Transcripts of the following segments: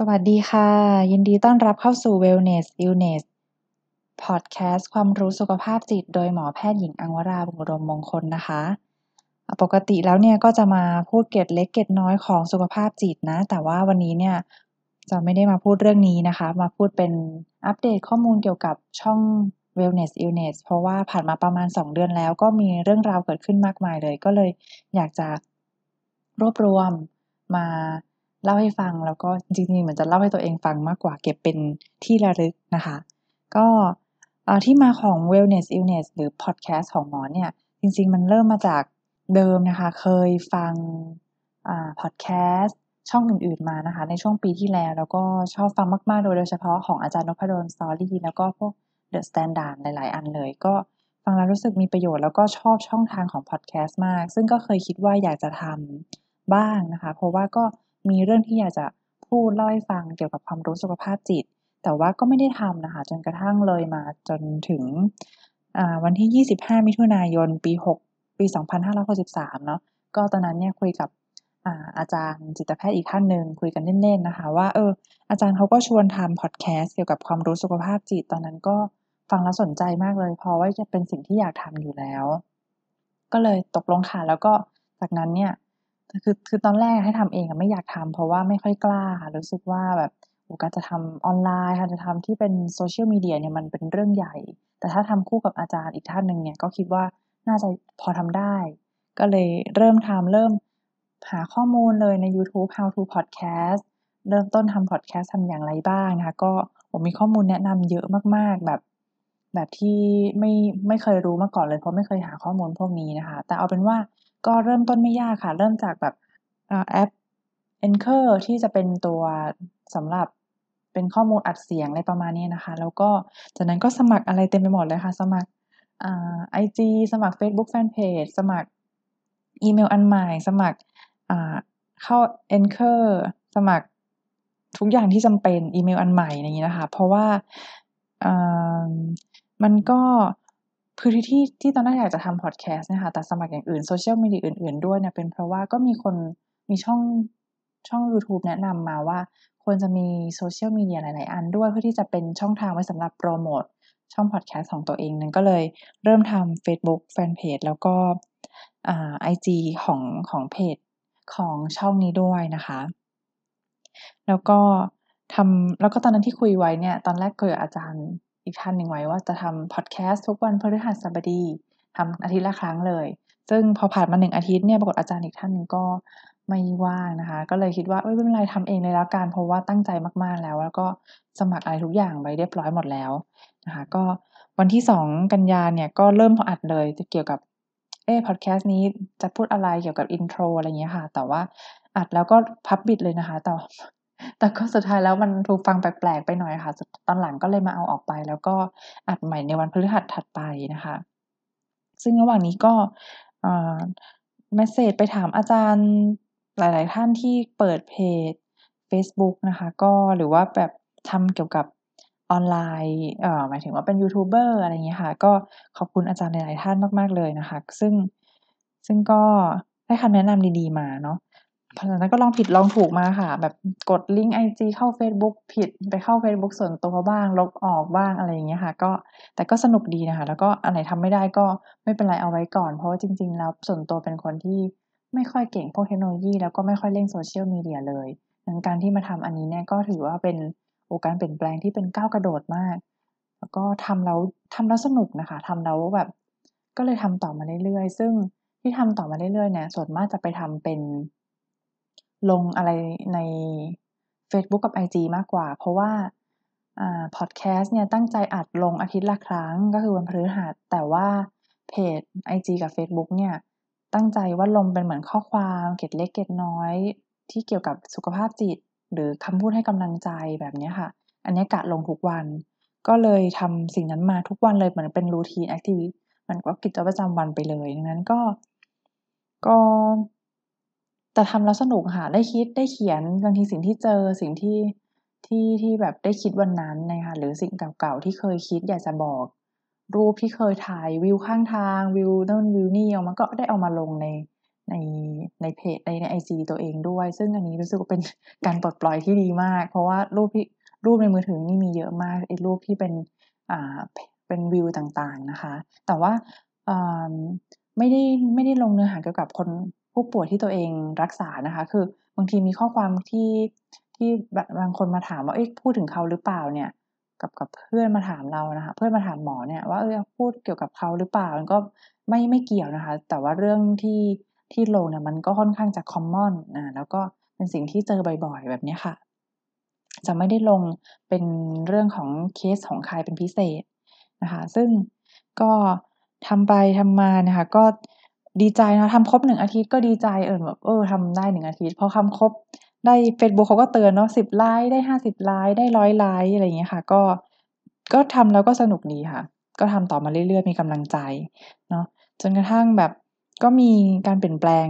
สวัสดีค่ะ ยินดีต้อนรับเข้าสู่ Wellness Illness Podcast ความรู้สุขภาพจิตโดยหมอแพทย์หญิงอังวราบุญรมมงคลนะคะ ปกติแล้วเนี่ยก็จะมาพูดเกร็ดเล็กเกร็ดน้อยของสุขภาพจิตนะ แต่ว่าวันนี้เนี่ยจะไม่ได้มาพูดเรื่องนี้นะคะ มาพูดเป็นอัปเดตข้อมูลเกี่ยวกับช่อง Wellness Illness เพราะว่าผ่านมาประมาณ 2 เดือนแล้ว ก็มีเรื่องราวเกิดขึ้นมากมายเลย ก็เลยอยากจะรวบรวมมา เล่าให้ฟังแล้วก็จริงๆเหมือนจะเล่าให้ตัวเองฟังมากกว่าเก็บเป็นที่ระลึกนะคะ ก็ที่มาของ Wellness Illness หรือ Podcast ของหมอเนี่ย จริง ๆ มันเริ่มมาจากเดิมนะคะ เคยฟังอ่า podcast ช่องอื่นๆมานะคะ ในช่วงปีที่แล้ว แล้วก็ชอบฟังมากๆ โดยโดยเฉพาะของอาจารย์นพดลสตอรี่แล้วก็พวก The Standard หลาย ๆ อันเลย ก็ฟังแล้วรู้สึกมีประโยชน์แล้วก็ชอบช่องทางของ podcast มาก ซึ่งก็เคยคิดว่าอยากจะทำบ้างนะคะ เพราะว่าก็ มีเรื่องที่อยากจะพูดเล่าให้ฟังเกี่ยวกับความรู้สุขภาพจิต แต่ว่าก็ไม่ได้ทำนะคะ จนกระทั่งเลยมาจนถึงวันที่ 25 มิถุนายน ปี 6 ปี 2563 เนาะ ก็ตอนนั้นเนี่ยคุยกับอาอาจารย์จิตแพทย์อีกท่านหนึ่งคุยกันเล่นๆนะคะ ว่าเอออาจารย์เขาก็ชวนทำพอดแคสต์เกี่ยวกับความรู้สุขภาพจิต ตอนนั้นก็ฟังแล้วสนใจมากเลย เพราะว่าจะเป็นสิ่งที่อยากทำอยู่แล้ว ก็เลยตกลงค่ะแล้วก็จากนั้นเนี่ย คือคือตอนแรกให้ทำเองอะไม่อยากทำเพราะว่าไม่ค่อยกล้าค่ะรู้สึกว่าแบบโอการจะทำออนไลน์ค่ะจะทำที่เป็นโซเชียลมีเดียเนี่ยมันเป็นเรื่องใหญ่ แต่ถ้าทำคู่กับอาจารย์อีกท่านหนึ่งเนี่ยก็คิดว่าน่าจะพอทำได้ ก็เลยเริ่มทำเริ่มหาข้อมูลเลยใน YouTube How to Podcast เริ่มต้นทำพอดแคสต์ทำอย่างไรบ้างนะคะ ก็ผมมีข้อมูลแนะนำเยอะมากๆแบบ แบบที่ไม่ไม่เคยรู้มาก่อนเลยเพราะไม่เคยหาข้อมูลพวกนี้นะคะ แต่เอาเป็นว่า ก็เริ่มต้นไม่ยากค่ะ เริ่มจากแบบแอป Anchor ที่จะเป็นตัวสำหรับเป็นข้อมูลอัดเสียงอะไรประมาณนี้นะคะ แล้วก็จากนั้นก็สมัครอะไรเต็มไปหมดเลยค่ะ สมัครไอจีสมัคร Facebook Fanpage สมัครอีเมลอันใหม่ สมัครเข้า Anchor สมัครทุกอย่างที่จำเป็นอีเมลอันใหม่อย่างนี้นะคะ เพราะว่ามันก็ คือที่ที่ที่ตอนแรกอยากจะทำพอดแคสต์นะคะแต่สมัครอย่างอื่นโซเชียลมีเดียอื่น ๆ ด้วยเนี่ยเป็นเพราะว่าก็มีคนมีช่องช่อง YouTube แนะนำมาว่า ควรจะมีโซเชียลมีเดียหลาย ๆ อันด้วยเพื่อที่จะเป็นช่องทางไว้สำหรับโปรโมทช่องพอดแคสต์ของตัวเองนั้นก็เลยเริ่มทำ Facebook Fanpage แล้วก็อ่า IG ของของเพจของช่องนี้ด้วยนะคะ แล้วก็ทำแล้วก็ตอนนั้นที่คุยไว้เนี่ย ตอนแรกคุยกับอาจารย์ อีกท่านหนึ่งไว้ว่าจะทำพอดแคสต์ทุกวันพฤหัสบดีทำอาทิตย์ละครั้งเลย ซึ่งพอผ่านมาหนึ่งอาทิตย์เนี่ยปรากฏอาจารย์อีกท่านหนึ่งก็ไม่ว่างนะคะ ก็เลยคิดว่าเอ้ยไม่เป็นไรทำเองเลยแล้วกันเพราะว่าตั้งใจมากๆแล้ว แล้วก็สมัครอะไรทุกอย่างไปเรียบร้อยหมดแล้วนะคะ ก็วันที่สองกันยาเนี่ยก็เริ่มอัดเลยเกี่ยวกับเออพอดแคสต์นี้จะพูดอะไรเกี่ยวกับ intro อะไรอย่างเงี้ยค่ะ แต่ว่าอัดแล้วก็พับบิดเลยนะคะ แต่ แต่ก็สุดท้ายแล้วมันถูกฟังแปลกๆไปหน่อยค่ะ ตอนหลังก็เลยมาเอาออกไป แล้วก็อัดใหม่ในวันพฤหัสถัดไปนะคะ ซึ่งระหว่างนี้ก็ message ไปถามอาจารย์หลาย ๆ ท่านที่เปิดเพจ Facebook นะคะ ก็หรือว่าแบบทำเกี่ยวกับออนไลน์เอ่อหมายถึงว่าเป็นยูทูบเบอร์อะไรอย่างเงี้ยค่ะ ก็ขอบคุณอาจารย์หลาย ๆ ท่านมาก ๆ เลยนะคะ ซึ่งซึ่งก็ให้คำแนะนำดี ๆ มาเนาะ พราะฉะนั้นก็ลองผิดลองถูกมาค่ะ แบบกดลิงก์ไอจีเข้า Facebook ผิดไปเข้า Facebook ส่วนตัวบ้าง ลบออกบ้างอะไรอย่างเงี้ยค่ะ ก็แต่ก็สนุกดีนะคะ แล้วก็อันไหนทำไม่ได้ก็ไม่เป็นไรเอาไว้ก่อน เพราะว่าจริง ๆ แล้วส่วนตัวเป็นคนที่ไม่ค่อยเก่งพวกเทคโนโลยี แล้วก็ไม่ค่อยเล่นโซเชียลมีเดียเลยดังการที่มาทำอันนี้เนี่ยก็ถือว่าเป็นโอกาสเปลี่ยนแปลงที่เป็นก้าวกระโดดมาก แล้วก็ทำแล้วทำแล้วสนุกนะคะทำแล้วแบบ ก็เลยทำต่อมาเรื่อยๆ ซึ่งที่ทำต่อมาเรื่อยๆเนี่ยส่วนมากจะไปทำเป็น ลงอะไรใน Facebook กับ IG มากกว่า เพราะว่าพอดแคสต์เนี่ยตั้งใจอัดลงอาทิตย์ละครั้งก็คือวันพฤหัสแต่ว่าเพจ IG กับ Facebook เนี่ย ตั้งใจว่าลงเป็นเหมือนข้อความเกร็ดเล็กเกร็ดน้อย ที่เกี่ยวกับสุขภาพจิต หรือคำพูดให้กำลังใจแบบนี้ค่ะ อันนี้กะลงทุกวัน ก็เลยทำสิ่งนั้นมาทุกวันเลยเหมือนเป็น routine activity มันก็กิจวัตรประจำวันไปเลยดังนั้นก็ ก็ แต่ทำแล้วสนุกค่ะ ได้คิดได้เขียนบางทีสิ่งที่เจอสิ่งที่ที่ที่แบบได้คิดวันนั้นนะคะหรือสิ่งเก่าๆที่เคยคิดอยากจะบอก รูปที่เคยถ่ายวิวข้างทางวิวนั่นวิวนี่เอามาก็ได้เอามาลงในในในเพจในในไอจีตัวเองด้วย ซึ่งอันนี้รู้สึกว่าเป็นการปลดปล่อยที่ดีมาก เพราะว่ารูปที่รูปในมือถือนี่มีเยอะมากไอ้รูปที่เป็นอ่าเป็นวิวต่างๆนะคะ แต่ว่าไม่ได้ไม่ได้ลงเนื้อหาเกี่ยวกับคน ผู้ป่วยที่ตัวเองรักษานะคะ คือบางทีมีข้อความที่ที่บางคนมาถามว่าเอ๊ะพูดถึงเขาหรือเปล่าเนี่ยกับกับเพื่อนมาถามเรานะคะ เพื่อนมาถามหมอเนี่ยว่าเออพูดเกี่ยวกับเขาหรือเปล่ามันก็ไม่ไม่เกี่ยวนะคะ แต่ว่าเรื่องที่ที่ลงเนี่ยมันก็ค่อนข้างจะคอมมอนอ่าแล้วก็เป็นสิ่งที่เจอบ่อยๆ แบบนี้ค่ะ จะไม่ได้ลงเป็นเรื่องของเคสของใครเป็นพิเศษนะคะ ซึ่งก็ทำไปทำมานะคะ ก็ ดีใจนะทำครบหนึ่งอาทิตย์ก็ดีใจเออแบบเออทำได้หนึ่งอาทิตย์พอทำครบได้ Facebook เขาก็เตือนเนาะสิบไลค์ได้ห้าสิบไลค์ได้ร้อยไลค์อะไรอย่างเงี้ยค่ะ ก็ก็ทำแล้วก็สนุกดีค่ะ ก็ทำต่อมาเรื่อยๆ มีกำลังใจเนาะจนกระทั่งแบบก็มีการเปลี่ยนแปลง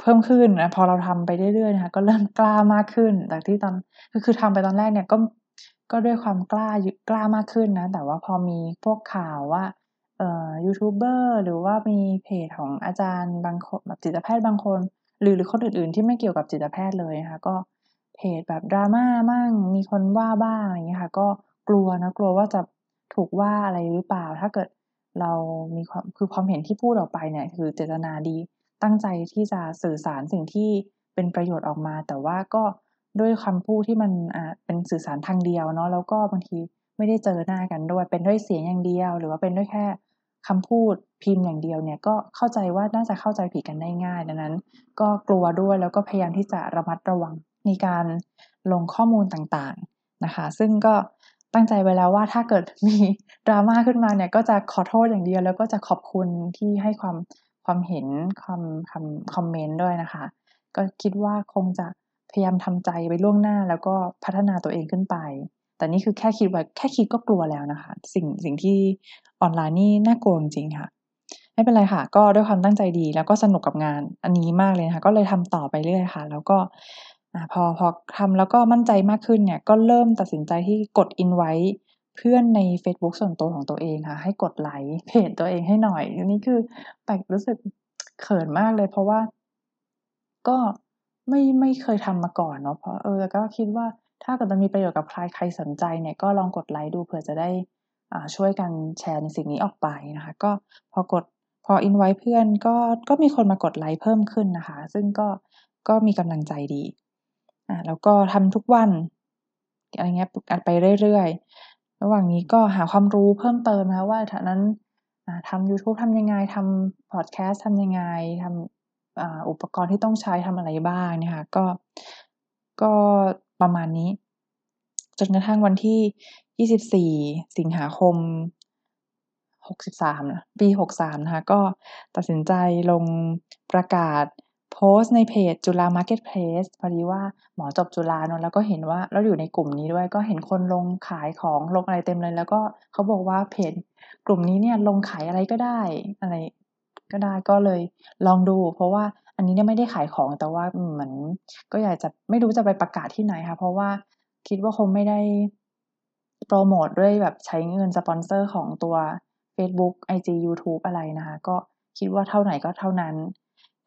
เพิ่มขึ้นนะพอเราทำไปเรื่อยๆนะคะก็เริ่มกล้ามากขึ้นจากที่ตอนก็คือทำไปตอนแรกเนี่ยก็ก็ด้วยความกล้ากล้ามากขึ้นนะ แต่ว่าพอมีพวกข่าวว่า เอ่อยูทูบเบอร์หรือว่ามีเพจของอาจารย์บางคนแบบจิตแพทย์บางคน หรือหรือคนอื่นๆที่ไม่เกี่ยวกับจิตแพทย์เลยนะคะก็เพจแบบดราม่ามั่งมีคนว่าบ้างอะไรอย่างเงี้ยค่ะก็กลัวนะกลัวว่าจะถูกว่าอะไรหรือเปล่า ถ้าเกิดเรามีความคือความเห็นที่พูดออกไปเนี่ยคือเจตนาดีตั้งใจที่จะสื่อสารสิ่งที่เป็นประโยชน์ออกมา แต่ว่าก็ด้วยคำพูดที่มันอ่าเป็นสื่อสารทางเดียวเนาะแล้วก็บางที ไม่ได้เจอหน้ากันด้วย เป็นด้วยเสียงอย่างเดียว หรือว่าเป็นด้วยแค่คำพูดพิมพ์อย่างเดียวเนี่ยก็เข้าใจว่าน่าจะเข้าใจผิดกันได้ง่ายดังนั้น ก็กลัวด้วยแล้วก็พยายามที่จะระมัดระวังในการลงข้อมูลต่างๆนะคะ ซึ่งก็ตั้งใจไว้แล้วว่าถ้าเกิดมีดราม่าขึ้นมาเนี่ยก็จะขอโทษอย่างเดียว แล้วก็จะขอบคุณที่ให้ความความเห็นความคำคอมเมนต์ด้วยนะคะ ก็คิดว่าคงจะพยายามทำใจไว้ล่วงหน้าแล้วก็พัฒนาตัวเองขึ้นไป แต่นี่คือแค่คิดไว้แค่คิดก็กลัวแล้วนะคะ สิ่งสิ่งที่ออนไลน์นี่น่ากลัวจริงๆค่ะ ไม่เป็นไรค่ะ ก็ด้วยความตั้งใจดีแล้วก็สนุกกับงานอันนี้มากเลยค่ะ ก็เลยทำต่อไปเรื่อยค่ะ แล้วก็พอพอทำแล้วก็มั่นใจมากขึ้นเนี่ย ก็เริ่มตัดสินใจที่กดอินไว้เพื่อนใน Facebook ส่วนตัวของตัวเองค่ะ ให้กดไลค์เพจตัวเองให้หน่อยอันนี้คือแปลกรู้สึกเขินมากเลย เพราะว่าก็ไม่ไม่เคยทำมาก่อนเนาะเพราะเออแล้วก็คิดว่า ถ้าเกิดมันมีประโยชน์กับใครใครสนใจเนี่ยก็ลองกดไลค์ดูเผื่อจะได้ช่วยกันแชร์ในสิ่งนี้ออกไปนะคะ ก็พอกดพออินไว้เพื่อนก็ก็มีคนมากดไลค์เพิ่มขึ้นนะคะ ซึ่งก็ก็มีกำลังใจดีอ่าแล้วก็ทำทุกวันอะไรเงี้ยไปเรื่อยๆ ระหว่างนี้ก็หาความรู้เพิ่มเติมนะว่าถ้านั้นทำ YouTube ทำยังไงททำพอดแคสต์ทำยังไงทำอุปกรณ์ที่ต้องใช้ทำอะไรบ้างนะคะก็ก็ ประมาณนี้ จนกระทั่งวันที่ 24 สิงหาคม 63 นะ ปี 63 นะคะ ก็ตัดสินใจลงประกาศโพสต์ในเพจจุฬามาร์เก็ตเพลสพอดีว่าหมอจบจุฬาเนาะแล้วก็เห็นว่าแล้วอยู่ในกลุ่มนี้ด้วยก็เห็นคนลงขายของลงอะไรเต็มเลย แล้วก็เขาบอกว่าเพจกลุ่มนี้เนี่ยลงขายอะไรก็ได้อะไรก็ได้ก็เลยลองดู เพราะว่า อันนี้เนี่ยไม่ได้ขายของแต่ว่าเหมือนก็อยากจะไม่รู้จะไปประกาศที่ไหนค่ะ เพราะว่าคิดว่าคงไม่ได้โปรโมทด้วยแบบใช้เงินสปอนเซอร์ของตัว Facebook IG YouTube อะไรนะคะ ก็คิดว่าเท่าไหนก็เท่านั้น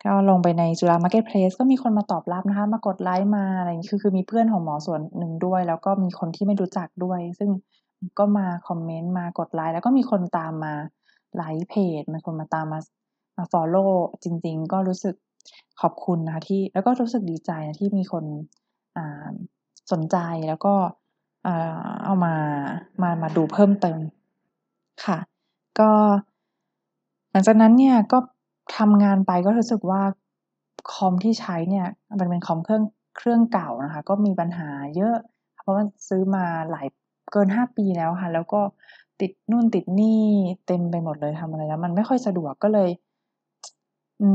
ก็ลงไปในจุฬามาร์เก็ตเพลสก็มีคนมาตอบรับนะคะ มากดไลค์มาอะไรอย่างนี้คือคือมีเพื่อนของหมอส่วนหนึ่งด้วย แล้วก็มีคนที่ไม่รู้จักด้วย ซึ่งก็มาคอมเมนต์มากดไลค์แล้วก็มีคนตามมาไลค์เพจมีคนมาตามมามา follow จริง ๆ ก็รู้สึก ขอบคุณนะคะที่แล้วก็รู้สึกดีใจนะที่มีคนสนใจแล้วก็เอามามามาดูเพิ่มเติมค่ะ ก็หลังจากนั้นเนี่ยก็ทำงานไปก็รู้สึกว่าคอมที่ใช้เนี่ยมันเป็นคอมเครื่องเครื่องเก่านะคะ ก็มีปัญหาเยอะ เพราะว่าซื้อมาหลายเกินห้าปีแล้วค่ะ แล้วก็ติดนู่นติดนี่เต็มไปหมดเลยทำอะไรแล้ว มันไม่ค่อยสะดวกก็เลย อื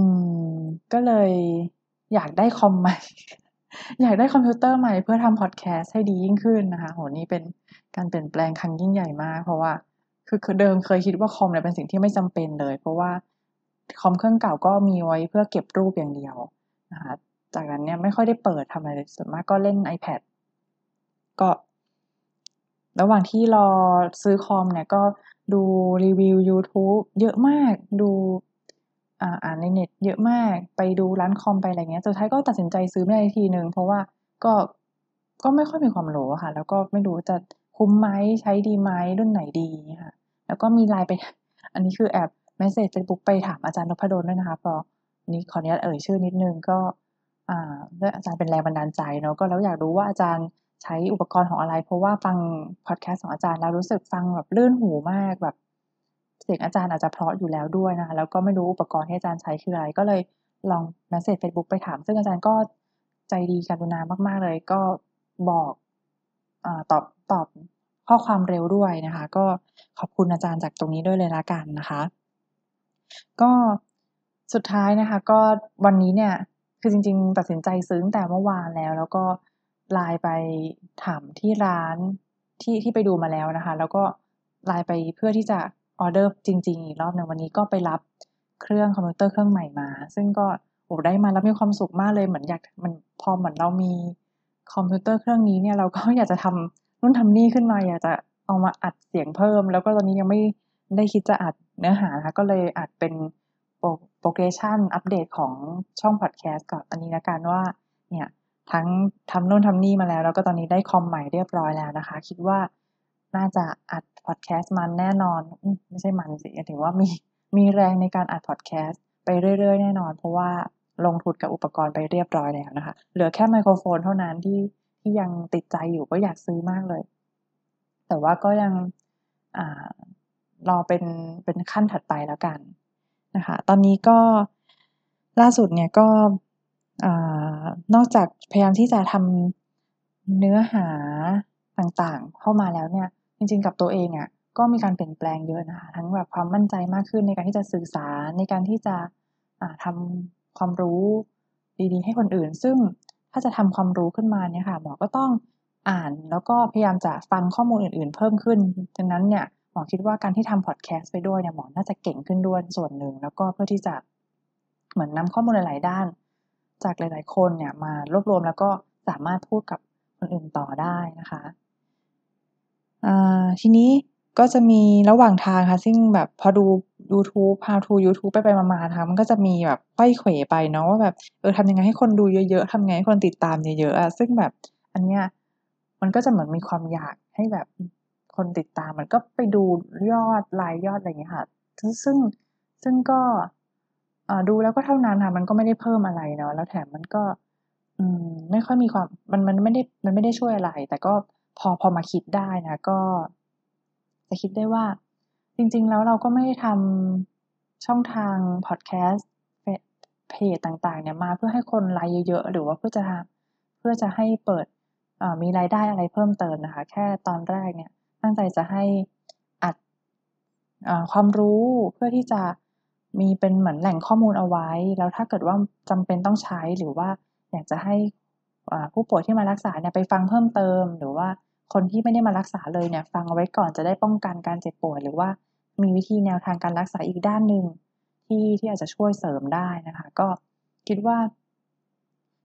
ม ก็เลยอยากได้คอมใหม่ อยากได้คอมพิวเตอร์ใหม่เพื่อทำพอดแคสต์ให้ดียิ่งขึ้นนะคะ โห นี่เป็นการเปลี่ยนแปลงครั้งยิ่งใหญ่มาก เพราะว่า คือเดิมเคยคิดว่าคอมเนี่ยเป็นสิ่งที่ไม่จำเป็นเลย เพราะว่าคอมเครื่องเก่าก็มีไว้เพื่อเก็บรูปอย่างเดียวนะคะ จากนั้นเนี่ยไม่ค่อยได้เปิดทำอะไรส่วนมากก็เล่น iPad ก็ ระหว่างที่รอซื้อคอมเนี่ยก็ดูรีวิว YouTube เยอะมากดู อ่านในเน็ตเยอะมากไปดูร้านคอมไปอะไรเงี้ยสุดท้ายก็ตัดสินใจซื้อไม่ได้ทีหนึ่งเพราะว่าก็ก็ไม่ค่อยมีความรู้ค่ะ แล้วก็ไม่รู้จะคุ้มไหมใช้ดีไหมรุ่นไหนดีค่ะ แล้วก็มีไลน์ไป อันนี้คือแอบmessage Facebook ไปถามอาจารย์นพดลด้วยนะคะพอนี้ขออนุญาตเอ่ยชื่อนิดนึงก็อ่าด้วอาจารย์เป็นแรงบันดาลใจเนาะก็แล้วอยากรู้ว่าอาจารย์ใช้อุปกรณ์ของอะไร เพราะว่าฟังพอดแคสต์ของอาจารย์แล้วรู้สึกฟังแบบลื่นหูมากแบบ เสียงอาจารย์อาจจะเพราะอยู่แล้วด้วยนะคะแล้วก็ไม่รู้อุปกรณ์ที่อาจารย์ใช้คืออะไร ก็เลยลอง message Facebook ไปถาม ซึ่งอาจารย์ก็ใจดีกรุณามาก ๆ เลย ก็บอกอตอบตอบข้อความเร็วด้วยนะคะ ก็ขอบคุณอาจารย์จากตรงนี้ด้วยเลยละกันนะคะ ก็สุดท้ายนะคะ ก็วันนี้เนี่ยคือจริง ๆ ตัดสินใจซื้อตั้งแต่เมื่อวานแล้ว แล้วก็ไลน์ไปถามที่ร้านที่ที่ไปดูมาแล้วนะคะ แล้วก็ไลน์ไปเพื่อที่จะ ออเดอร์จริง ๆ อีกรอบหนึ่งวันนี้ก็ไปรับเครื่องคอมพิวเตอร์เครื่องใหม่มา ซึ่งก็โอ้ได้มาแล้วมีความสุขมากเลยเหมือนอยากมันพอเหมือนเรามีคอมพิวเตอร์เครื่องนี้เนี่ยเราก็อยากจะทำนู่นทำนี่ขึ้นมาอยากจะเอามาอัดเสียงเพิ่ม แล้วก็ตอนนี้ยังไม่ได้คิดจะอัดเนื้อหานะคะก็เลยอัดเป็น progression update ของช่องพอดแคสต์กับอันนี้นะกันว่าเนี่ยทั้งทำโน่นทำนี่มาแล้ว แล้วก็ตอนนี้ได้คอมใหม่เรียบร้อยแล้วนะคะ คิดว่า น่าจะอัดพอดแคสต์มันแน่นอนไม่ใช่มันสิถึงว่ามีมีแรงในการอัดพอดแคสต์ไปเรื่อยๆ แน่นอน เพราะว่าลงทุนกับอุปกรณ์ไปเรียบร้อยแล้วนะคะ เหลือแค่ไมโครโฟนเท่านั้นที่ที่ยังติดใจอยู่ก็อยากซื้อมากเลย แต่ว่าก็ยังอ่ารอเป็นเป็นขั้นถัดไปแล้วกันนะคะ ตอนนี้ก็ล่าสุดเนี่ยก็นอกจากพยายามที่จะทำเนื้อหาต่างๆ เข้ามาแล้วเนี่ย จริงๆ กับตัวเองอะ่ะก็มีการเปลี่ยนแปลงเยอะนะคะทั้งแบบความมั่นใจมากขึ้นในการที่จะสื่อสารในการที่จะทำความรู้ดีๆ ให้คนอื่น ซึ่งถ้าจะทำความรู้ขึ้นมาเนี่ยค่ะหมอก็ต้องอ่านแล้วก็พยายามจะฟังข้อมูลอื่นๆ เพิ่มขึ้นดังนั้นเนี่ยหมอคิดว่าการที่ทำพอดแคสต์ไปด้วยเนี่ยหมอน่าจะเก่งขึ้นด้วยส่วนหนึ่ง แล้วก็เพื่อที่จะเหมือนนำข้อมูลหลายๆด้าน จากหลาย ๆ คนเนี่ยมารวบรวมแล้วก็สามารถพูดกับคนอื่นต่อได้นะคะ ทีนี้ก็จะมีระหว่างทางค่ะ ซึ่งแบบพอดู YouTube how to YouTube ไปไปมาๆนะคะมันก็จะมีแบบค่อยเขวไปเนาะว่าแบบเออทำยังไงให้คนดูเยอะๆทำยังไงให้คนติดตามเยอะๆอะซึ่งแบบอันเนี้ยมันก็จะเหมือนมีความอยากให้แบบคนติดตามมันก็ไปดูยอดรายยอดอะไรอย่างเงี้ยค่ะซึ่งซึ่งก็ดูแล้วก็เท่านั้นค่ะมันก็ไม่ได้เพิ่มอะไรเนาะแล้วแถมมันก็ อืม ไม่ค่อยมีความมันมันไม่ได้มันไม่ได้ช่วยอะไร แต่ก็ พอพอมาคิดได้นะก็ จะคิดได้ว่า จริง ๆ แล้วเราก็ไม่ได้ทำช่องทางพอดแคสต์เพจต่างๆ เนี่ยมาเพื่อให้คนไลค์เยอะๆ หรือว่าเพื่อจะเพื่อจะให้เปิดมีรายได้อะไรเพิ่มเติมนะคะ แค่ตอนแรกเนี่ยตั้งใจจะให้อัดความรู้เพื่อที่จะมีเป็นเหมือนแหล่งข้อมูลเอาไว้ แล้วถ้าเกิดว่าจำเป็นต้องใช้หรือว่าอยากจะให้ ผู้ป่วยที่มารักษาเนี่ยไปฟังเพิ่มเติม หรือว่าคนที่ไม่ได้มารักษาเลยเนี่ยฟังเอาไว้ก่อนจะได้ป้องกันการเจ็บป่วย หรือว่ามีวิธีแนวทางการรักษาอีกด้านหนึ่งที่ที่อาจจะช่วยเสริมได้นะคะ ก็คิดว่า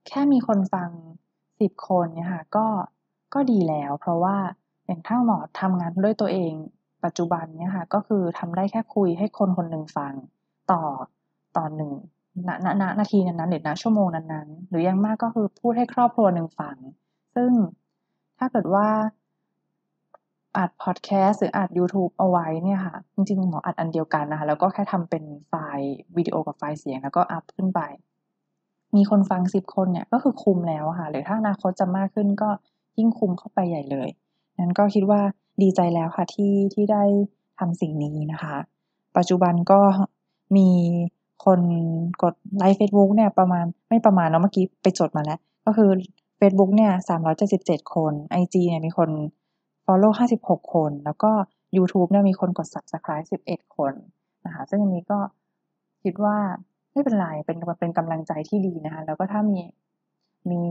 แค่มีคนฟังสิบคนเนี่ยค่ะก็ก็ดีแล้ว เพราะว่าอย่างถ้าหมอทำงานด้วยตัวเอง ปัจจุบันเนี่ยค่ะก็คือทำได้แค่คุยให้คนคนหนึ่งฟังต่อต่อหนึ่ง ณณณนาทีนั้นๆหรือณชั่วโมงนั้นๆ หรือยังมากก็คือพูดให้ครอบครัวหนึ่งฟัง ซึ่งถ้าเกิดว่าอัดพอดแคสต์หรืออัด YouTube เอาไว้เนี่ยค่ะ จริงๆหมออัดอันเดียวกันนะคะ แล้วก็แค่ทำเป็นไฟล์วิดีโอกับไฟล์เสียง แล้วก็อัพขึ้นไป มีคนฟังสิบคนเนี่ยก็คือคุมแล้วค่ะ หรือถ้าอนาคตจะมากขึ้นก็ยิ่งคุมเข้าไปใหญ่เลย นั้นก็คิดว่าดีใจแล้วค่ะที่ที่ได้ทำสิ่งนี้นะคะ ปัจจุบันก็มี คนกดไลค์เฟซบุ๊กเนี่ยประมาณ ไม่ประมาณเนาะเมื่อกี้ไปจดมาแล้ว ก็คือ Facebook เนี่ยสามร้อยเจ็ดสิบเจ็ดคน IG เนี่ยมีคน Follow ห้าสิบหกคน แล้วก็ YouTube เนี่ยมีคนกด Subscribe สิบเอ็ดคนนะคะซึ่งอันนี้ก็คิดว่าไม่เป็นไรเป็นเป็นกำลังใจที่ดีนะคะแล้วก็ถ้ามีมี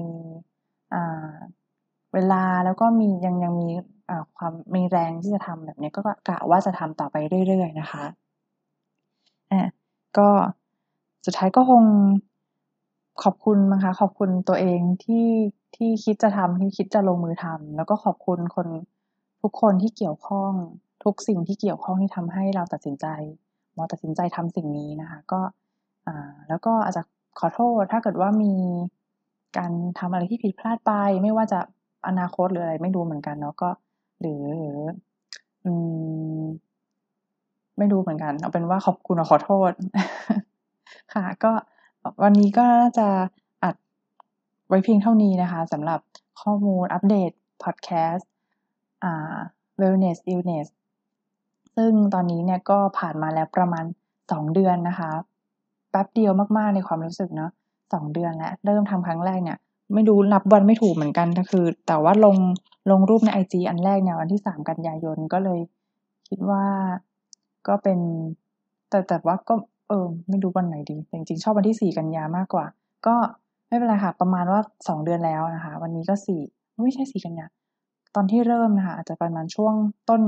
อ่าเวลาแล้วก็มียังยังมีความมีแรงที่จะทำแบบนี้ก็กะว่าจะทำต่อไปเรื่อยๆนะคะอะ ก็สุดท้ายก็คงขอบคุณนะคะ ขอบคุณตัวเองที่ที่คิดจะทำที่คิดจะลงมือทำแล้วก็ขอบคุณคนทุกคนที่เกี่ยวข้อง ทุกสิ่งที่เกี่ยวข้องที่ทำให้เราตัดสินใจหมอตัดสินใจทำสิ่งนี้นะคะ ก็อ่าแล้วก็อาจจะขอโทษถ้าเกิดว่ามีการทำอะไรที่ผิดพลาดไป ไม่ว่าจะอนาคตหรืออะไรไม่รู้เหมือนกันเนาะก็ หรือหรืออืม ไม่รู้เหมือนกัน เอาเป็นว่าขอบคุณขอโทษ ค่ะ ก็วันนี้ก็น่าจะอัดไว้เพียงเท่านี้นะคะสำหรับข้อมูลอัปเดตพอดแคสต์อ่า Wellness Illness ซึ่งตอนนี้เนี่ยก็ผ่านมาแล้วประมาณสองเดือนนะคะ แป๊บเดียวมากๆในความรู้สึกเนาะสองเดือนแล้ว เริ่มทำครั้งแรกเนี่ย ไม่รู้นับวันไม่ถูกเหมือนกันก็คือ แต่ว่าลงลงรูปในไอจีอันแรกเนี่ยวันที่สามกันยายนก็เลยคิดว่า ก็เป็น แต่แต่ว่าก็ เออ ไม่รู้วันไหนดีจริงๆ ชอบวันที่สี่กันยามากกว่า ก็ไม่เป็นไรค่ะ ประมาณว่าสองเดือนแล้วนะคะ วันนี้ก็สี่ไม่ใช่สี่กันยาตอนที่เริ่มนะคะอาจจะประมาณช่วงต้น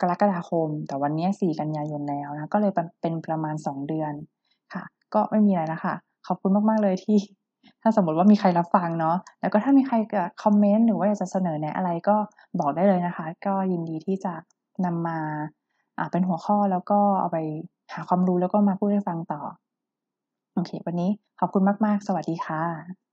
กรกฎาคม แต่วันนี้สี่กันยายนแล้วนะก็เลยเป็นประมาณสองเดือนค่ะ ก็ไม่มีอะไรแล้วค่ะ ขอบคุณมากๆเลยที่ถ้าสมมติว่ามีใครรับฟังเนาะ แล้วก็ถ้ามีใครจะคอมเมนต์หรือว่าอยากจะเสนอแนะอะไรก็บอกได้เลยนะคะ ก็ยินดีที่จะนำมา อ่าเป็นหัวข้อแล้วก็เอาไปหาความรู้แล้วก็มาพูดให้ฟังต่อ โอเค วันนี้ขอบคุณมาก ๆ สวัสดีค่ะ